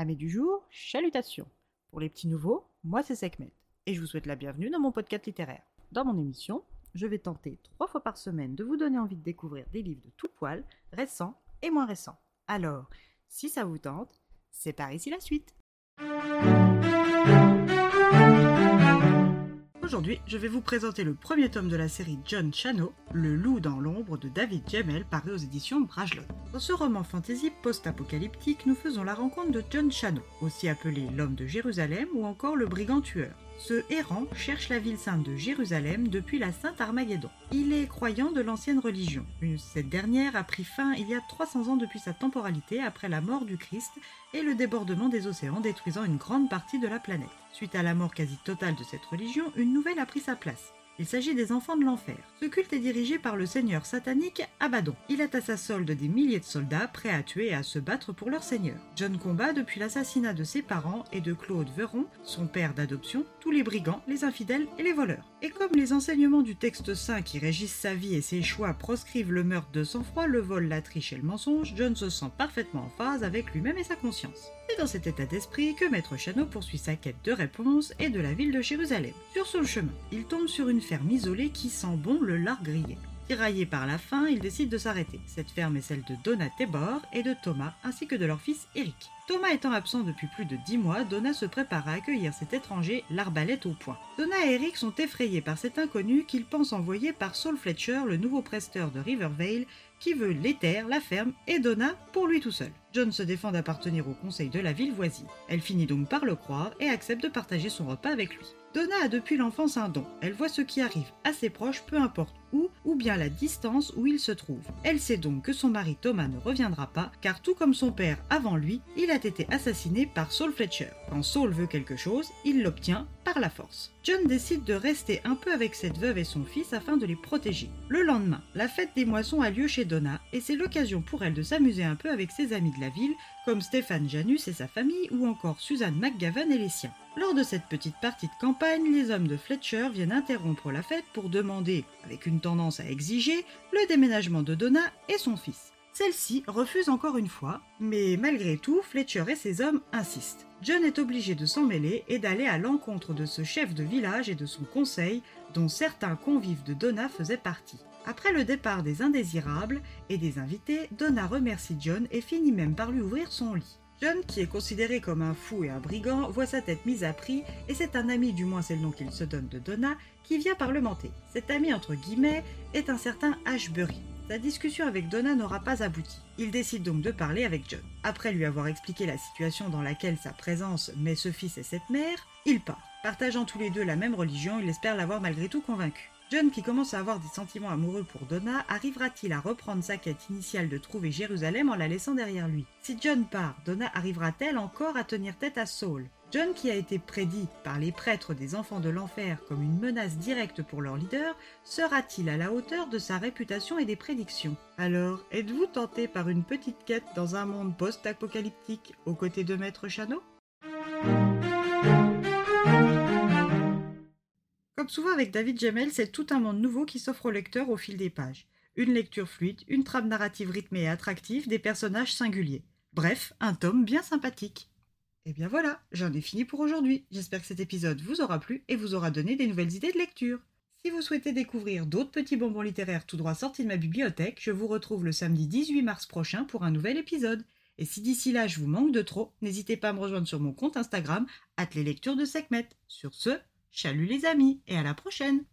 Amis du jour, chalutations. Pour les petits nouveaux, moi c'est Sekhmet et je vous souhaite la bienvenue dans mon podcast littéraire. Dans mon émission, je vais tenter trois fois par semaine de vous donner envie de découvrir des livres de tout poil, récents et moins récents. Alors, si ça vous tente, c'est par ici la suite. Aujourd'hui, je vais vous présenter le premier tome de la série John Chano, Le loup dans l'ombre de David Gemmell, paru aux éditions Brajlon. Dans ce roman fantasy post-apocalyptique, nous faisons la rencontre de John Chano, aussi appelé l'homme de Jérusalem ou encore le brigand tueur. Ce errant cherche la ville sainte de Jérusalem depuis la Sainte Armageddon. Il est croyant de l'ancienne religion. Cette dernière a pris fin il y a 300 ans depuis sa temporalité après la mort du Christ et le débordement des océans détruisant une grande partie de la planète. Suite à la mort quasi totale de cette religion, une nouvelle a pris sa place. Il s'agit des enfants de l'enfer. Ce culte est dirigé par le seigneur satanique Abaddon. Il a à sa solde des milliers de soldats prêts à tuer et à se battre pour leur seigneur. John combat depuis l'assassinat de ses parents et de Claude Veron, son père d'adoption, tous les brigands, les infidèles et les voleurs. Et comme les enseignements du texte saint qui régissent sa vie et ses choix proscrivent le meurtre de sang-froid, le vol, la triche et le mensonge, John se sent parfaitement en phase avec lui-même et sa conscience. C'est dans cet état d'esprit que Maître Chano poursuit sa quête de réponse et de la ville de Jérusalem. Sur son chemin, il tombe sur une ferme isolée qui sent bon le lard grillé. Tiraillé par la faim, il décide de s'arrêter. Cette ferme est celle de Donna et de Thomas, ainsi que de leur fils Eric. Thomas étant absent depuis plus de dix mois, Donna se prépare à accueillir cet étranger, l'arbalète au poing. Donna et Eric sont effrayés par cet inconnu qu'ils pensent envoyer par Saul Fletcher, le nouveau presteur de Rivervale, qui veut l'éther, la ferme et Donna pour lui tout seul. John se défend d'appartenir au conseil de la ville voisine. Elle finit donc par le croire et accepte de partager son repas avec lui. Donna a depuis l'enfance un don. Elle voit ce qui arrive à ses proches, peu importe où, ou bien la distance où il se trouve. Elle sait donc que son mari Thomas ne reviendra pas, car tout comme son père avant lui, il a été assassiné par Saul Fletcher. Quand Saul veut quelque chose, il l'obtient par la force. John décide de rester un peu avec cette veuve et son fils afin de les protéger. Le lendemain, la fête des moissons a lieu chez Donna, et c'est l'occasion pour elle de s'amuser un peu avec ses amis de la ville, comme Stéphane Janus et sa famille, ou encore Suzanne McGavin et les siens. Lors de cette petite partie de campagne, les hommes de Fletcher viennent interrompre la fête pour demander, avec une tendance à exiger, le déménagement de Donna et son fils. Celle-ci refuse encore une fois, mais malgré tout, Fletcher et ses hommes insistent. John est obligé de s'en mêler et d'aller à l'encontre de ce chef de village et de son conseil, dont certains convives de Donna faisaient partie. Après le départ des indésirables et des invités, Donna remercie John et finit même par lui ouvrir son lit. John, qui est considéré comme un fou et un brigand, voit sa tête mise à prix et c'est un ami, du moins c'est le nom qu'il se donne de Donna, qui vient parlementer. Cet ami, entre guillemets, est un certain Ashbury. Sa discussion avec Donna n'aura pas abouti. Il décide donc de parler avec John. Après lui avoir expliqué la situation dans laquelle sa présence met ce fils et cette mère, il part. Partageant tous les deux la même religion, il espère l'avoir malgré tout convaincu. John, qui commence à avoir des sentiments amoureux pour Donna, arrivera-t-il à reprendre sa quête initiale de trouver Jérusalem en la laissant derrière lui? Si John part, Donna arrivera-t-elle encore à tenir tête à Saul? John, qui a été prédit par les prêtres des enfants de l'enfer comme une menace directe pour leur leader, sera-t-il à la hauteur de sa réputation et des prédictions? Alors, êtes-vous tenté par une petite quête dans un monde post-apocalyptique aux côtés de Maître Chano Comme souvent avec David Gemmell, c'est tout un monde nouveau qui s'offre au lecteur au fil des pages. Une lecture fluide, une trame narrative rythmée et attractive, des personnages singuliers. Bref, un tome bien sympathique. Et bien voilà, j'en ai fini pour aujourd'hui. J'espère que cet épisode vous aura plu et vous aura donné des nouvelles idées de lecture. Si vous souhaitez découvrir d'autres petits bonbons littéraires tout droit sortis de ma bibliothèque, je vous retrouve le samedi 18 mars prochain pour un nouvel épisode. Et si d'ici là je vous manque de trop, n'hésitez pas à me rejoindre sur mon compte Instagram, les lectures de Sekhmet. Sur ce, chalut les amis et à la prochaine